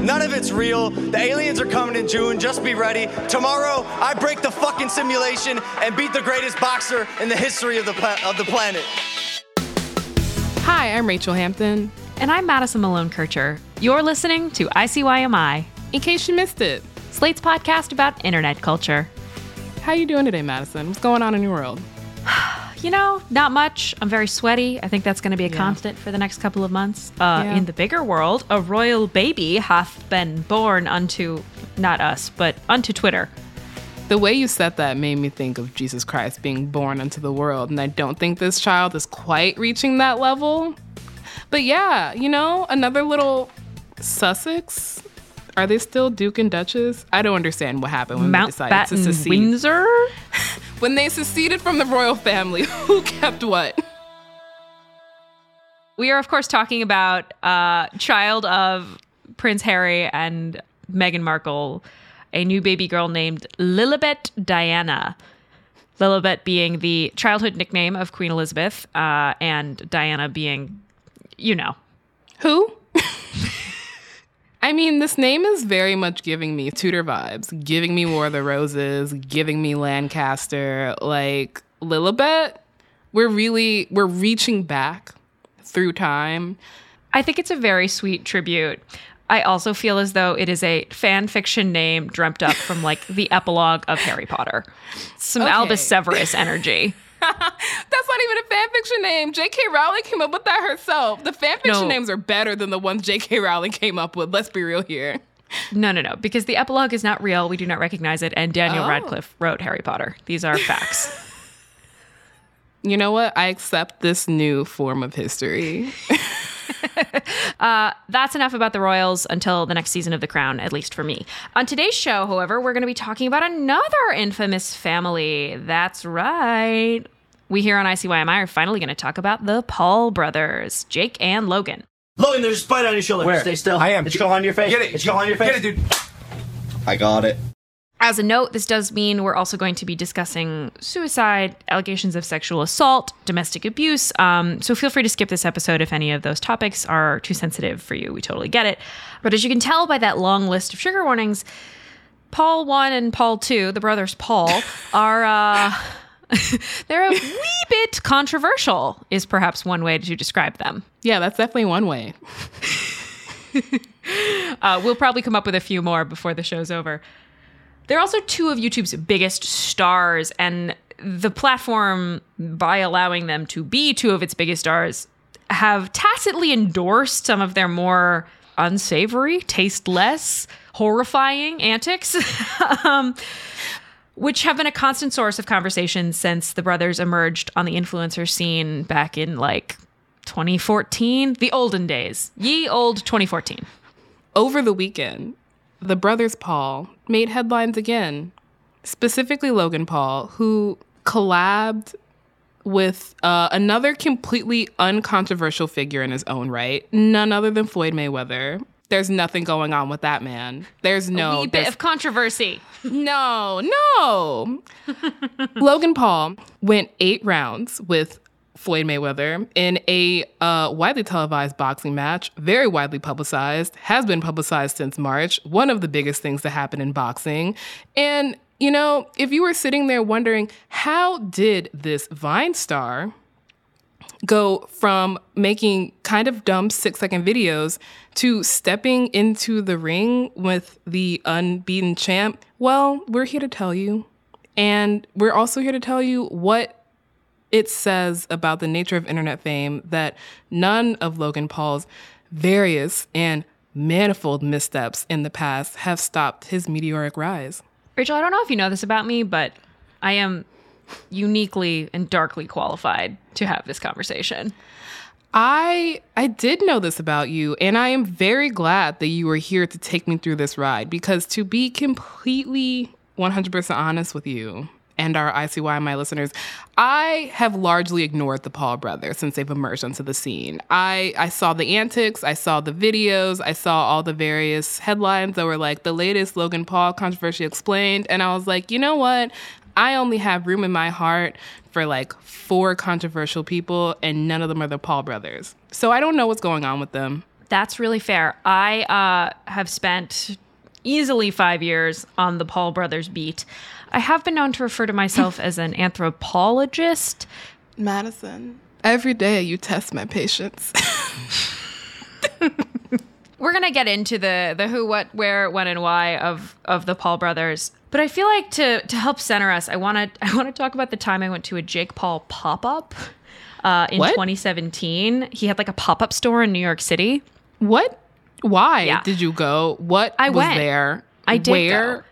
None of it's real. The aliens are coming in June. Just be ready. Tomorrow, I break the fucking simulation and beat the greatest boxer in the history of the, pla- of the planet. Hi, I'm Rachel Hampton. And I'm Madison Malone Kircher. You're listening to ICYMI. In case you missed it, Slate's podcast about internet culture. How you doing today, Madison? What's going on in your world? You know, not much. I'm very sweaty. I think that's going to be a yeah. constant for the next couple of months. Uh, yeah. In the bigger world, a royal baby hath been born unto, not us, but unto Twitter. The way you said that made me think of Jesus Christ being born unto the world, and I don't think this child is quite reaching that level. But yeah, you know, another little Sussex. Are they still Duke and Duchess? I don't understand what happened when Mount they decided Batten, to secede. Windsor? when they seceded from the royal family, who kept what? We are, of course, talking about uh, child of Prince Harry and Meghan Markle, a new baby girl named Lilibet Diana. Lilibet being the childhood nickname of Queen Elizabeth, uh, and Diana being, you know. Who? I mean, this name is very much giving me Tudor vibes, giving me War of the Roses, giving me Lancaster, like Lilibet. We're really we're reaching back through time. I think it's a very sweet tribute. I also feel as though it is a fan fiction name dreamt up from like the epilogue of Harry Potter. Some okay. Albus Severus energy. That's not even a fan fiction name. J.K. Rowling came up with that herself. The fan fiction no. names are better than the ones J.K. Rowling came up with. Let's be real here. No, no, no. Because the epilogue is not real. We do not recognize it. And Daniel oh. Radcliffe wrote Harry Potter. These are facts. you know what? I accept this new form of history. uh, that's enough about the Royals until the next season of The Crown, at least for me. On today's show, however, we're going to be talking about another infamous family. That's right. We here on ICYMI are finally going to talk about the Paul brothers, Jake and Logan. Logan, there's a spider on your shoulder. Where? Stay still. I am. It's going on your face. Get it. It's going on your face. Get it, dude. I got it. As a note, this does mean we're also going to be discussing suicide, allegations of sexual assault, domestic abuse. Um, so feel free to skip this episode if any of those topics are too sensitive for you. We totally get it. But as you can tell by that long list of trigger warnings, Paul 1 and Paul 2, the brothers Paul, are. Uh, they're a wee bit controversial, is perhaps one way to describe them. Yeah, that's definitely one way. uh, we'll probably come up with a few more before the show's over. They're also two of YouTube's biggest stars, and the platform, by allowing them to be two of its biggest stars, have tacitly endorsed some of their more unsavory, tasteless, horrifying antics. um, which have been a constant source of conversation since the brothers emerged on the influencer scene back in like 2014, the olden days, ye old 2014. Over the weekend, the brothers Paul made headlines again, specifically Logan Paul, who collabed with uh, another completely uncontroversial figure in his own right, none other than Floyd Mayweather. There's nothing going on with that man. There's no bit of controversy. No, no. Logan Paul went eight rounds with Floyd Mayweather in a uh, widely televised boxing match, very widely publicized, has been publicized since March, one of the biggest things to happen in boxing. And, you know, if you were sitting there wondering, how did this Vine star go from making kind of dumb six second videos to stepping into the ring with the unbeaten champ? Well, we're here to tell you. And we're also here to tell you what it says about the nature of internet fame that none of Logan Paul's various and manifold missteps in the past have stopped his meteoric rise. Rachel, I don't know if you know this about me, but I am uniquely and darkly qualified to have this conversation. I I did know this about you and I am very glad that you were here to take me through this ride because to be completely 100% honest with you and our ICYMI listeners, I have largely ignored the Paul brothers since they've emerged onto the scene. I I saw the antics, I saw the videos, I saw all the various headlines that were like the latest Logan Paul controversy explained and I was like, "You know what? I only have room in my heart for like four controversial people, and none of them are the Paul brothers. So I don't know what's going on with them. That's really fair. I uh, have spent easily five years on the Paul brothers beat. I have been known to refer to myself as an anthropologist. Madison, every day you test my patience. We're gonna get into the the who, what, where, when, and why of of the Paul brothers. But I feel like to to help center us, I want to I want to talk about the time I went to a Jake Paul pop up uh, in What? 2017. He had like a pop up store in New York City. what? Why Yeah. did you go? What I was went. there? I did Where? go.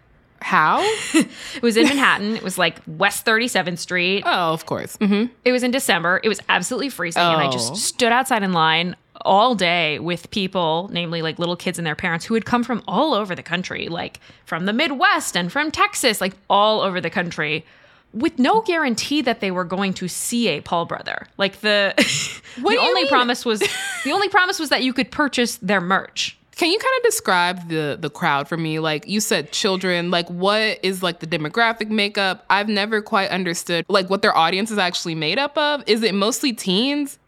How? It was in Manhattan. it was like West 37th Street. oh, of course. hmm It was in December. It was absolutely freezing, and I Oh. just stood outside in line all day with people, namely like little kids and their parents, who had come from all over the country, like from the Midwest and from Texas, like all over the country, with no guarantee that they were going to see a Paul brother. Like the What the only mean? promise was the only promise was that you could purchase their merch. Can you kind of describe the the crowd for me? Like you said, children. Like what is like the demographic makeup? I've never quite understood like what their audience is actually made up of. Is it mostly teens?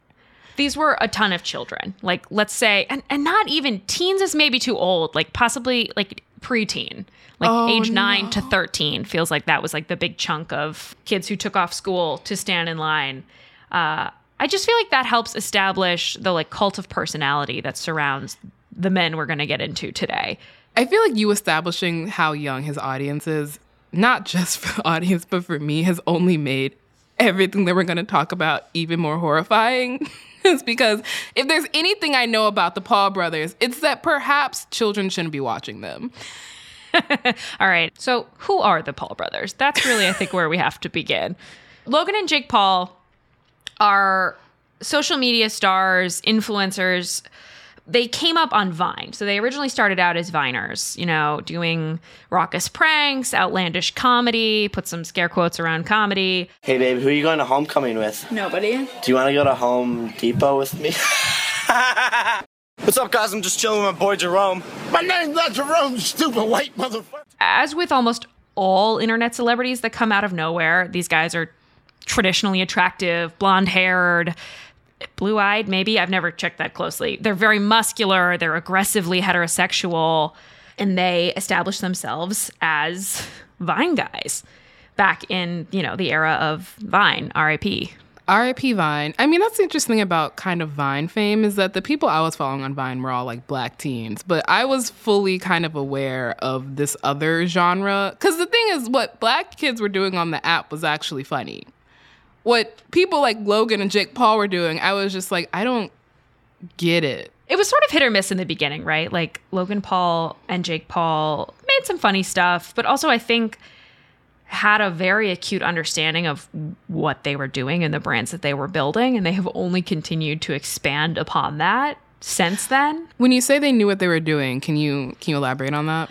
These were a ton of children. Like let's say, and, and not even teens is maybe too old. Like possibly like preteen, like Oh, age nine to thirteen feels like that was like the big chunk of kids who took off school to stand in line. Uh, I just feel like that helps establish the like cult of personality that surrounds the men we're going to get into today. I feel like you establishing how young his audience is, not just for the audience, but for me, has only made everything that we're going to talk about even more horrifying. it's because if there's anything I know about the Paul brothers, it's that perhaps children shouldn't be watching them. All right. So, who are the Paul brothers? That's really, I think, where we have to begin. Logan and Jake Paul are social media stars, influencers. They came up on Vine. So, they originally started out as Viners, you know, doing raucous pranks, outlandish comedy, put some scare quotes around comedy. Hey babe, who are you going to homecoming with? Nobody. Do you want to go to Home Depot with me? What's up, guys? I'm just chilling with my boy Jerome. My name's not Jerome, stupid white motherfucker. as with almost all internet celebrities that come out of nowhere, these guys are traditionally attractive, blonde haired, blue eyed, maybe. I've never checked that closely. They're very muscular, they're aggressively heterosexual, and they establish themselves as Vine guys back in, you know, the era of Vine, RIP. RIP Vine. I mean, that's the interesting thing about kind of Vine fame is that the people I was following on Vine were all like black teens, but I was fully kind of aware of this other genre. Because the thing is, what black kids were doing on the app was actually funny. What people like Logan and Jake Paul were doing, I was just like, I don't get it. it was sort of hit or miss in the beginning, right? Like Logan Paul and Jake Paul made some funny stuff, but also I think had a very acute understanding of what they were doing and the brands that they were building, and they have only continued to expand upon that since then. When you say they knew what they were doing, can you can you elaborate on that?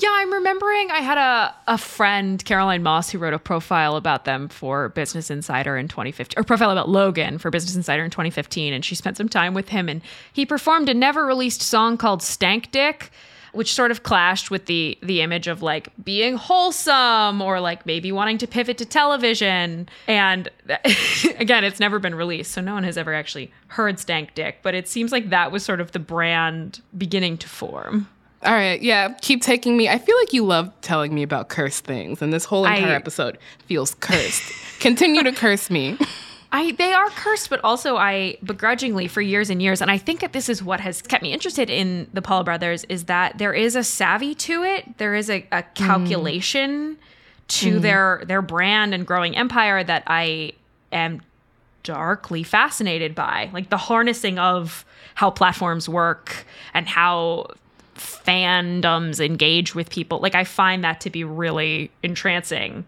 Yeah, I'm remembering I had a, a friend, Caroline Moss, who wrote a profile about them for Business Insider in 2015, or profile about Logan for Business Insider in 2015. And she spent some time with him, and he performed a never released song called Stank Dick, which sort of clashed with the the image of like being wholesome or like maybe wanting to pivot to television. And again, it's never been released, so no one has ever actually heard Stank Dick, but it seems like that was sort of the brand beginning to form. All right, yeah, keep taking me. I feel like you love telling me about cursed things, and this whole entire I- episode feels cursed. Continue to curse me. I they are cursed, but also I begrudgingly for years and years, and I think that this is what has kept me interested in the Paul brothers is that there is a savvy to it. There is a, a mm-hmm. calculation to mm-hmm. their their brand and growing empire that I am darkly fascinated by. Like the harnessing of how platforms work and how fandoms engage with people. Like I find that to be really entrancing.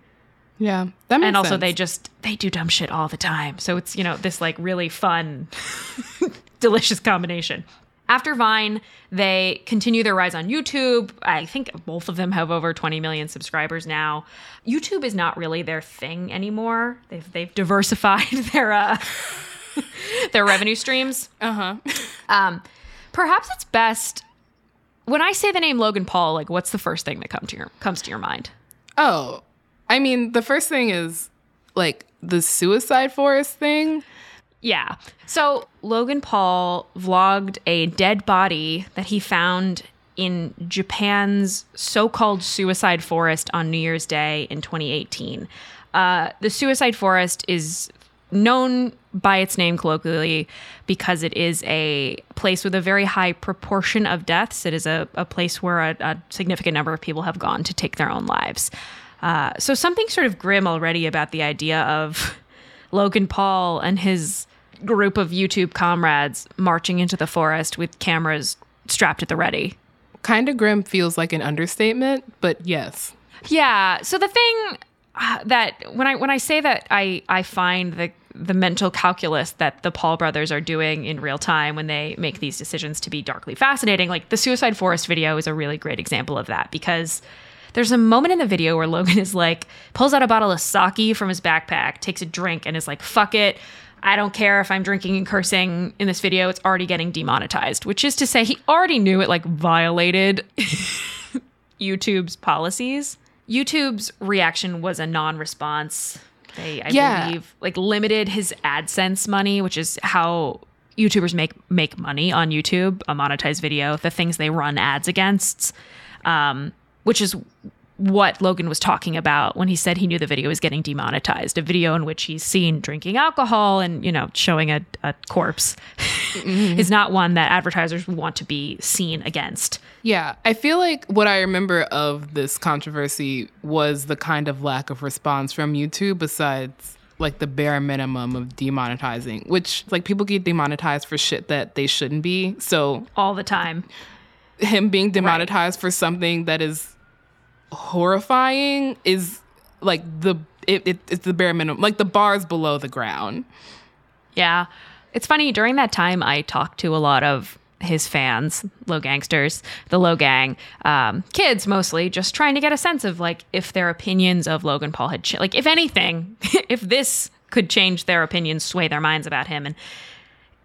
Yeah, that makes and also sense. they just they do dumb shit all the time. So it's you know this like really fun delicious combination. After vine they continue their rise on youtube. I think both of them have over 20 million subscribers now. Youtube is not really their thing anymore. They've they've diversified their uh their revenue streams. Uh-huh. um perhaps it's best when i say the name logan paul like what's the first thing that come to your comes to your mind Oh, I mean, the first thing is like the suicide forest thing. Yeah. So Logan Paul vlogged a dead body that he found in Japan's so called suicide forest on New Year's Day in 2018. Uh, the suicide forest is known by its name colloquially because it is a place with a very high proportion of deaths. It is a, a place where a, a significant number of people have gone to take their own lives. Uh, so something sort of grim already about the idea of Logan Paul and his group of YouTube comrades marching into the forest with cameras strapped at the ready. Kind of grim feels like an understatement, but yes. Yeah. So the thing uh, that when I when I say that I I find the the mental calculus that the Paul brothers are doing in real time when they make these decisions to be darkly fascinating, like the Suicide Forest video is a really great example of that because there's a moment in the video where Logan is like pulls out a bottle of sake from his backpack, takes a drink, and is like, "Fuck it." I don't care if I'm drinking and cursing in this video. It's already getting demonetized, which is to say, he already knew it like violated YouTube's policies. YouTube's reaction was a non response. They, I Yeah. believe, like limited his AdSense money, which is how YouTubers make make money on YouTube, a monetized video, the things they run ads against, um, which is what Logan was talking about when he said he knew the video was getting demonetized. A video in which he's seen drinking alcohol and you know showing a, a corpse mm-hmm. is not one that advertisers want to be seen against. Yeah, I feel like what I remember of this controversy was the kind of lack of response from YouTube besides like the bare minimum of demonetizing, which like people get demonetized for shit that they shouldn't be. So all the time. Him being demonetized for something that is horrifying is like the it, it, it's the bare minimum, like the bars below the ground. Yeah. It's funny, during that time, I talked to a lot of his fans, Logangsters, the Logang, um, kids mostly, just trying to get a sense of like if their opinions of Logan Paul had, ch- like, if anything, if this could change their opinions, sway their minds about him. And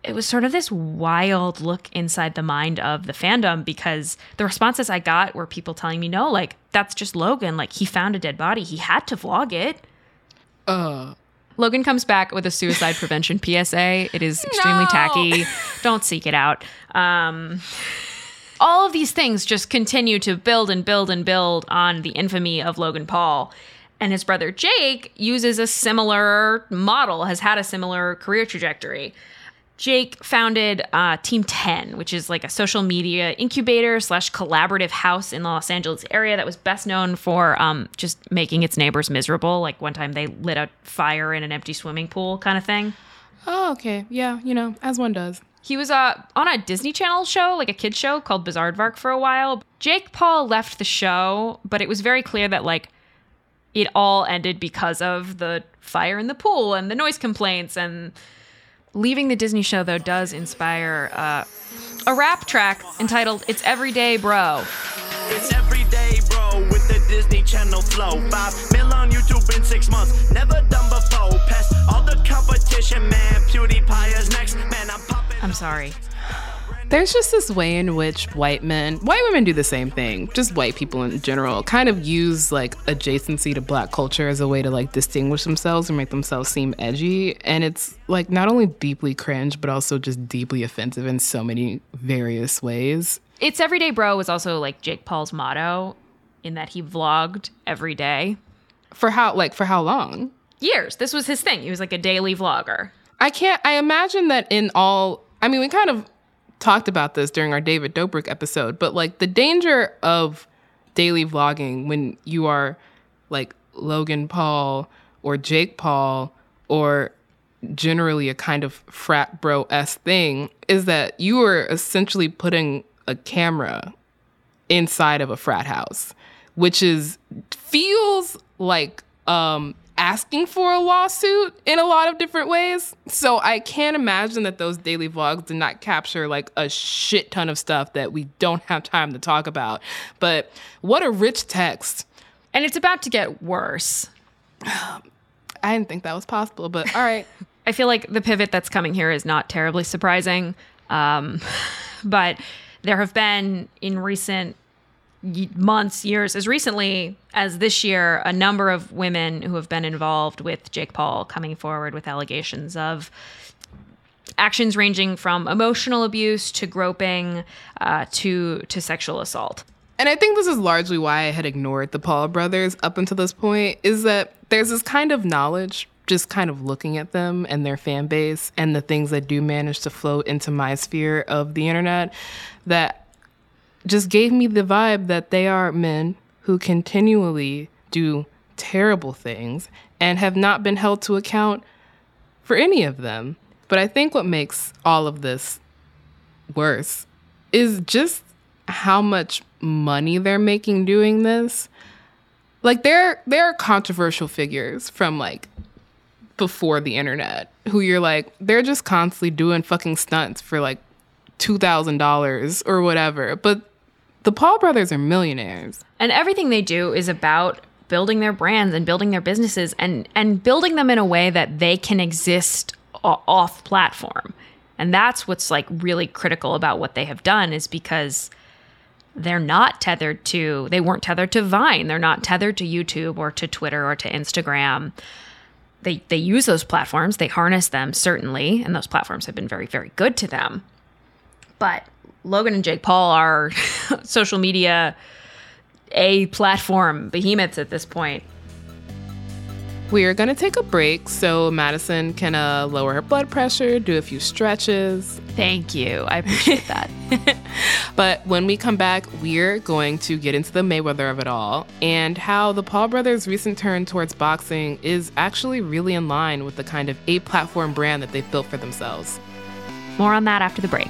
it was sort of this wild look inside the mind of the fandom because the responses I got were people telling me, no, like, that's just Logan. Like, he found a dead body. He had to vlog it. Uh, Logan comes back with a suicide prevention PSA. It is extremely No. tacky. Don't seek it out. Um, all of these things just continue to build and build and build on the infamy of Logan Paul. And his brother Jake uses a similar model, has had a similar career trajectory. Jake founded uh, Team 10, which is like a social media incubator slash collaborative house in the Los Angeles area that was best known for um, just making its neighbors miserable. Like one time they lit a fire in an empty swimming pool kind of thing. oh, okay. Yeah, you know, as one does. He was uh, on a Disney Channel show, like a kid show called Bizaardvark for a while. Jake Paul left the show, but it was very clear that like it all ended because of the fire in the pool and the noise complaints and leaving the Disney show though does inspire uh, a rap track entitled "It's Everyday Bro." It's everyday, bro, with the Disney Channel flow. Five mil on YouTube in six months, never done before. Past all the competition, man. PewDiePie is next, man. I'm popping. I'm sorry. There's just this way in which white men, white women do the same thing, just white people in general, kind of use like adjacency to black culture as a way to like distinguish themselves or make themselves seem edgy. And it's like not only deeply cringe, but also just deeply offensive in so many various ways. "It's Everyday Bro" was also like Jake Paul's motto, in that he vlogged every day For how, like, for how long? years. This was his thing. He was like a daily vlogger. I can't, I imagine that in all, I mean, we kind of talked about this during our David Dobrik episode, but like the danger of daily vlogging when you are like Logan Paul or Jake Paul or generally a kind of frat bro s thing is that you are essentially putting a camera inside of a frat house, which is feels like um asking for a lawsuit in a lot of different ways. So I can't imagine that those daily vlogs did not capture like a shit ton of stuff that we don't have time to talk about. But what a rich text. And it's about to get worse. I didn't think that was possible, but all right. I feel like the pivot that's coming here is not terribly surprising. Um, but there have been in recent months, years, as recently as this year, a number of women who have been involved with Jake Paul coming forward with allegations of actions ranging from emotional abuse to groping uh, to to sexual assault. And I think this is largely why I had ignored the Paul brothers up until this point is that there's this kind of knowledge just kind of looking at them and their fan base and the things that do manage to float into my sphere of the internet that just gave me the vibe that they are men who continually do terrible things and have not been held to account for any of them. But I think what makes all of this worse is just how much money they're making doing this. Like there there are controversial figures from like before the internet who you're like they're just constantly doing fucking stunts for like $2000 or whatever. But the Paul brothers are millionaires. And everything they do is about building their brands and building their businesses and and building them in a way that they can exist off platform. And that's what's like really critical about what they have done is because they're not tethered to they weren't tethered to Vine, they're not tethered to YouTube or to Twitter or to Instagram. They they use those platforms, they harness them certainly, and those platforms have been very very good to them. But Logan and Jake Paul are social media a platform behemoths at this point. We are going to take a break so Madison can uh, lower her blood pressure, do a few stretches. Thank you. I appreciate that. But when we come back, we're going to get into the Mayweather of it all and how the Paul brothers' recent turn towards boxing is actually really in line with the kind of a platform brand that they've built for themselves. More on that after the break.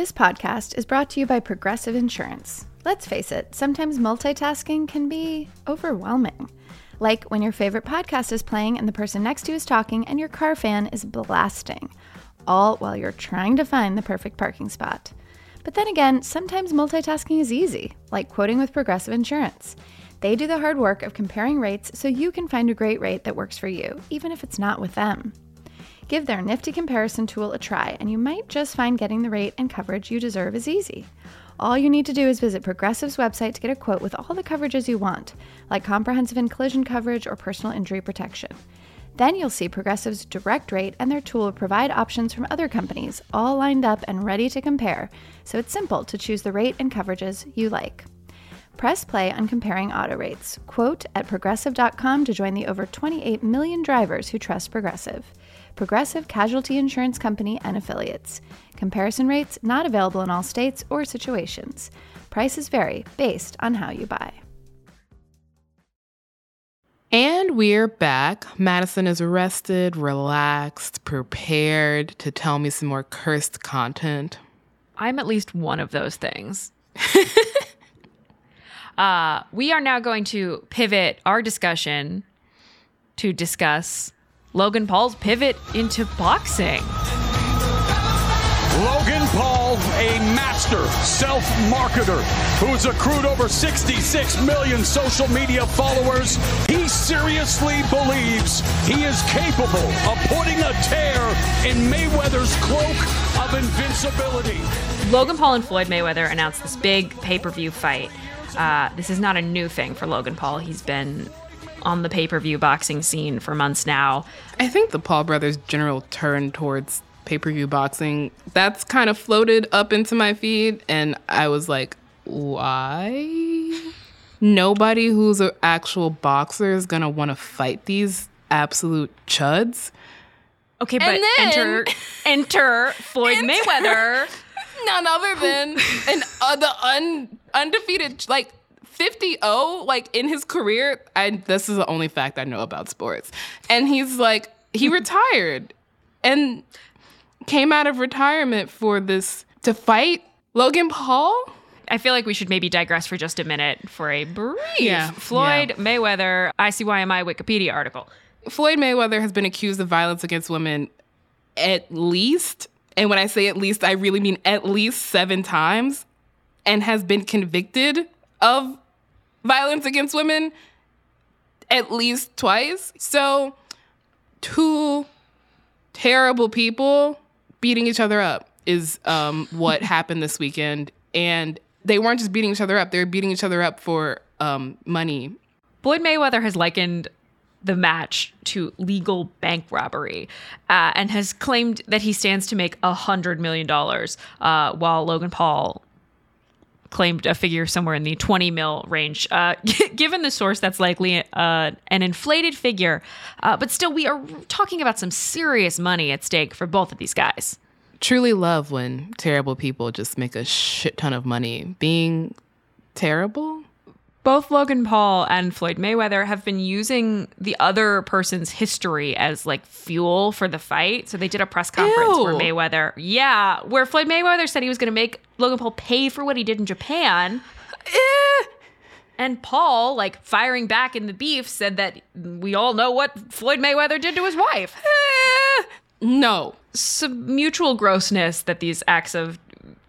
This podcast is brought to you by Progressive Insurance. Let's face it, sometimes multitasking can be overwhelming. Like when your favorite podcast is playing and the person next to you is talking and your car fan is blasting, all while you're trying to find the perfect parking spot. But then again, sometimes multitasking is easy, like quoting with Progressive Insurance. They do the hard work of comparing rates so you can find a great rate that works for you, even if it's not with them. Give their nifty comparison tool a try, and you might just find getting the rate and coverage you deserve is easy. All you need to do is visit Progressive's website to get a quote with all the coverages you want, like comprehensive and collision coverage or personal injury protection. Then you'll see Progressive's direct rate, and their tool provide options from other companies, all lined up and ready to compare, so it's simple to choose the rate and coverages you like. Press play on comparing auto rates. Quote at progressive.com to join the over 28 million drivers who trust Progressive. Progressive Casualty Insurance Company and Affiliates. Comparison rates not available in all states or situations. Prices vary based on how you buy. And we're back. Madison is rested, relaxed, prepared to tell me some more cursed content. I'm at least one of those things. uh, we are now going to pivot our discussion to discuss Logan Paul's pivot into boxing. Logan Paul, a master self marketer who's accrued over 66 million social media followers, he seriously believes he is capable of putting a tear in Mayweather's cloak of invincibility. Logan Paul and Floyd Mayweather announced this big pay per view fight. Uh, this is not a new thing for Logan Paul. He's been on the pay per view boxing scene for months now. I think the Paul brothers' general turn towards pay per view boxing that's kind of floated up into my feed, and I was like, why nobody who's an actual boxer is gonna want to fight these absolute chuds. Okay, but then- enter enter Floyd Mayweather. None other than an uh, the un, undefeated like 50-0 like in his career. And this is the only fact I know about sports. And he's like he retired and came out of retirement for this to fight Logan Paul. I feel like we should maybe digress for just a minute for a brief Yeah, Floyd yeah. Mayweather ICYMI Wikipedia article. Floyd Mayweather has been accused of violence against women at least, and when I say at least, I really mean at least seven times, and has been convicted of violence against women at least twice. So, two terrible people beating each other up is um, what happened this weekend. And they weren't just beating each other up, they were beating each other up for um, money. Floyd Mayweather has likened the match to legal bank robbery uh, and has claimed that he stands to make a $100 million, uh, while Logan Paul claimed a figure somewhere in the 20 mil range. Uh, given the source, that's likely uh, an inflated figure, uh, but still, we are talking about some serious money at stake for both of these guys. truly love when terrible people just make a shit ton of money being terrible. Both Logan Paul and Floyd Mayweather have been using the other person's history as like fuel for the fight. So they did a press conference where Ew. Mayweather, yeah, where Floyd Mayweather said he was going to make Logan Paul pay for what he did in Japan. Eh. And Paul, like firing back in the beef, said that we all know what Floyd Mayweather did to his wife. Eh. No. Some mutual grossness that these acts of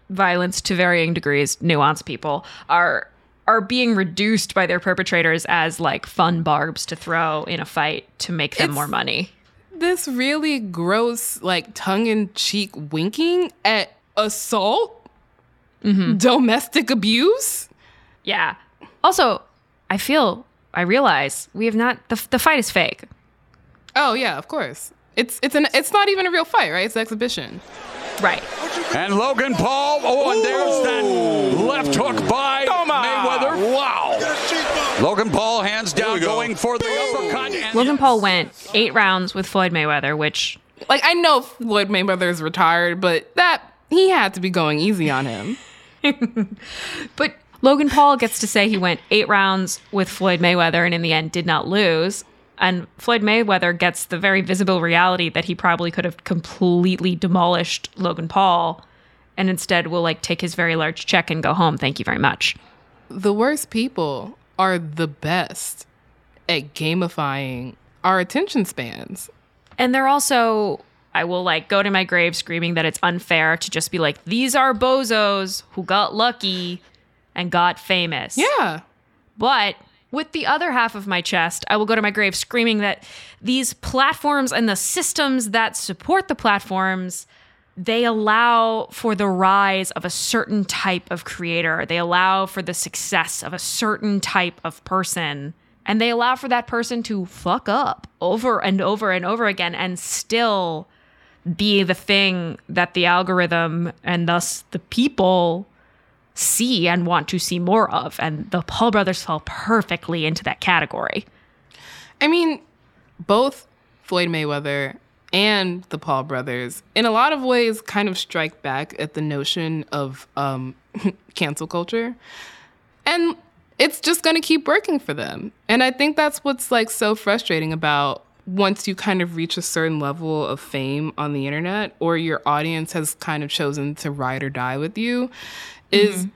violence to varying degrees, nuance people, are are being reduced by their perpetrators as like fun barbs to throw in a fight to make them It's- more money. This really gross, like tongue in cheek winking at assault, mm-hmm. domestic abuse. Yeah. Also, I feel I realize we have not the the fight is fake. Oh yeah, of course. It's it's an it's not even a real fight, right? It's an exhibition. Right. And Logan Paul. Oh, and there's that left hook by Mayweather. Wow. Logan Paul hands down, going for the uppercut. And Logan Paul went eight rounds with Floyd Mayweather, which Like I know Floyd Mayweather is retired, but that he had to be going easy on him. But Logan Paul gets to say he went eight rounds with Floyd Mayweather and in the end did not lose. And Floyd Mayweather gets the very visible reality that he probably could have completely demolished Logan Paul and instead will like take his very large check and go home. Thank you very much. The worst people are the best at gamifying our attention spans. And they're also, I will like go to my grave screaming that it's unfair to just be like, these are bozos who got lucky and got famous. Yeah. But with the other half of my chest, I will go to my grave screaming that these platforms and the systems that support the platforms they allow for the rise of a certain type of creator. They allow for the success of a certain type of person. And they allow for that person to fuck up over and over and over again and still be the thing that the algorithm and thus the people see and want to see more of. And the Paul brothers fall perfectly into that category. I mean, both Floyd Mayweather and the Paul brothers, in a lot of ways, kind of strike back at the notion of um, cancel culture. And it's just going to keep working for them. And I think that's what's like so frustrating about once you kind of reach a certain level of fame on the internet or your audience has kind of chosen to ride or die with you is mm-hmm.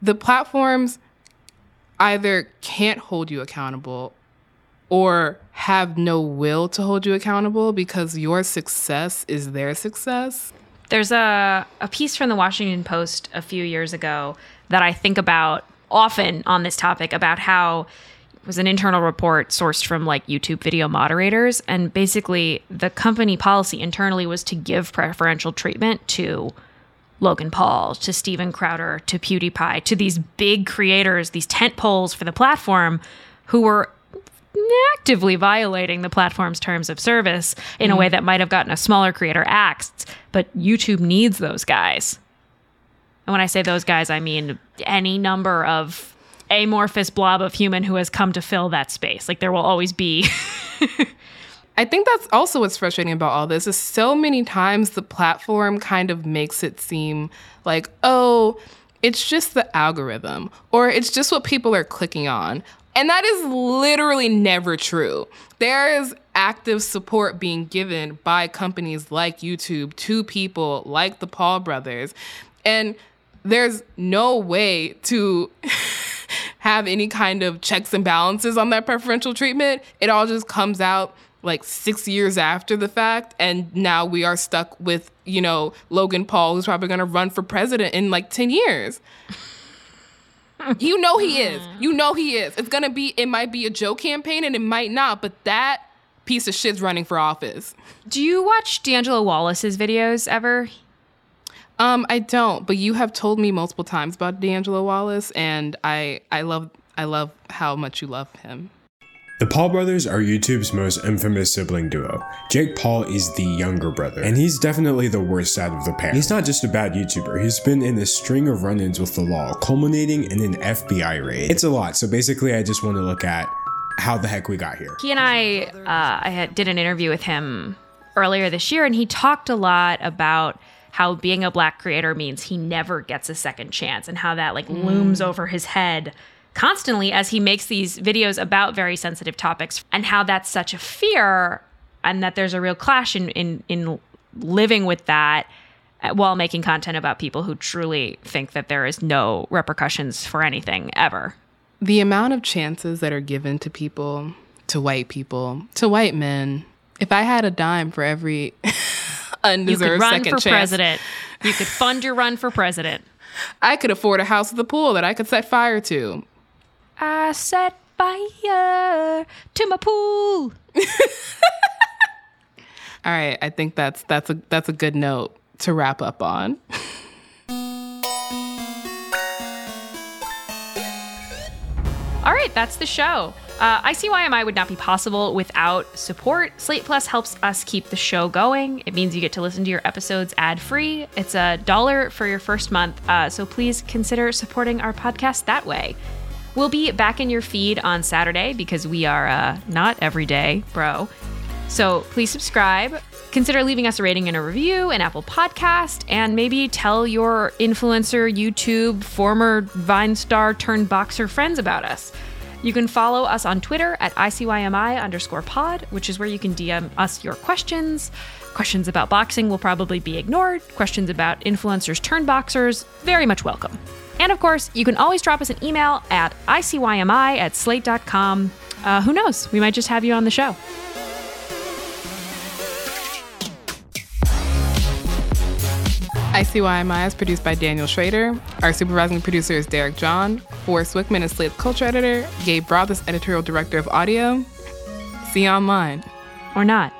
the platforms either can't hold you accountable or have no will to hold you accountable because your success is their success. There's a, a piece from the Washington Post a few years ago that I think about often on this topic about how it was an internal report sourced from like YouTube video moderators. And basically, the company policy internally was to give preferential treatment to Logan Paul, to Steven Crowder, to PewDiePie, to these big creators, these tent poles for the platform who were actively violating the platform's terms of service in a way mm-hmm. that might have gotten a smaller creator axed. But YouTube needs those guys. And when I say those guys, I mean any number of amorphous blob of human who has come to fill that space. Like there will always be. I think that's also what's frustrating about all this is so many times the platform kind of makes it seem like, oh, it's just the algorithm or it's just what people are clicking on. And that is literally never true. There is active support being given by companies like YouTube to people like the Paul brothers. And there's no way to have any kind of checks and balances on that preferential treatment. It all just comes out like six years after the fact. And now we are stuck with, you know, Logan Paul, who's probably going to run for president in like 10 years. you know he is. You know he is. It's going to be, it might be a joke campaign and it might not, but that piece of shit's running for office. Do you watch D'Angelo Wallace's videos ever? Um, I don't, but you have told me multiple times about D'Angelo Wallace, and I I love I love how much you love him. The Paul brothers are YouTube's most infamous sibling duo. Jake Paul is the younger brother, and he's definitely the worst out of the pair. He's not just a bad YouTuber, he's been in a string of run ins with the law, culminating in an FBI raid. It's a lot, so basically, I just want to look at how the heck we got here. He and I, uh, I had, did an interview with him earlier this year, and he talked a lot about how being a black creator means he never gets a second chance and how that like mm. looms over his head constantly as he makes these videos about very sensitive topics and how that's such a fear and that there's a real clash in in, in living with that uh, while making content about people who truly think that there is no repercussions for anything ever. The amount of chances that are given to people, to white people, to white men. If I had a dime for every undeserved chance, you could run second for chance. president. You could fund your run for president. I could afford a house with a pool that I could set fire to. I set fire to my pool. All right, I think that's that's a that's a good note to wrap up on. All right, that's the show. Uh, ICYMI would not be possible without support. Slate Plus helps us keep the show going. It means you get to listen to your episodes ad free. It's a dollar for your first month, uh, so please consider supporting our podcast that way. We'll be back in your feed on Saturday because we are uh, not every day, bro. So please subscribe. Consider leaving us a rating and a review in Apple Podcast, and maybe tell your influencer, YouTube, former Vine star turned boxer friends about us. You can follow us on Twitter at ICYMI underscore pod, which is where you can DM us your questions. Questions about boxing will probably be ignored. Questions about influencers turned boxers, very much welcome. And of course, you can always drop us an email at ICYMI at slate.com. Uh, who knows? We might just have you on the show. ICYMI is produced by Daniel Schrader. Our supervising producer is Derek John. Forrest Wickman is Slate's culture editor. Gabe Roth is editorial director of audio. See you online. Or not.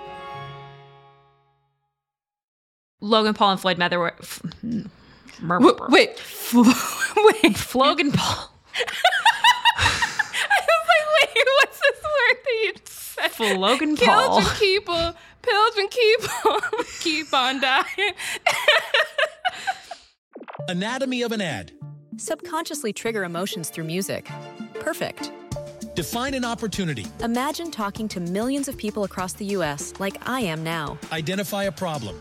Logan Paul and Floyd Mayweather. F- wait, wait, wait, Logan Paul. I was like, wait, what's this word that you said? Logan Paul. Pilgrim keeper, pilgrim keeper, keep on dying. Anatomy of an ad. Subconsciously trigger emotions through music. Perfect. Define an opportunity. Imagine talking to millions of people across the U.S. like I am now. Identify a problem.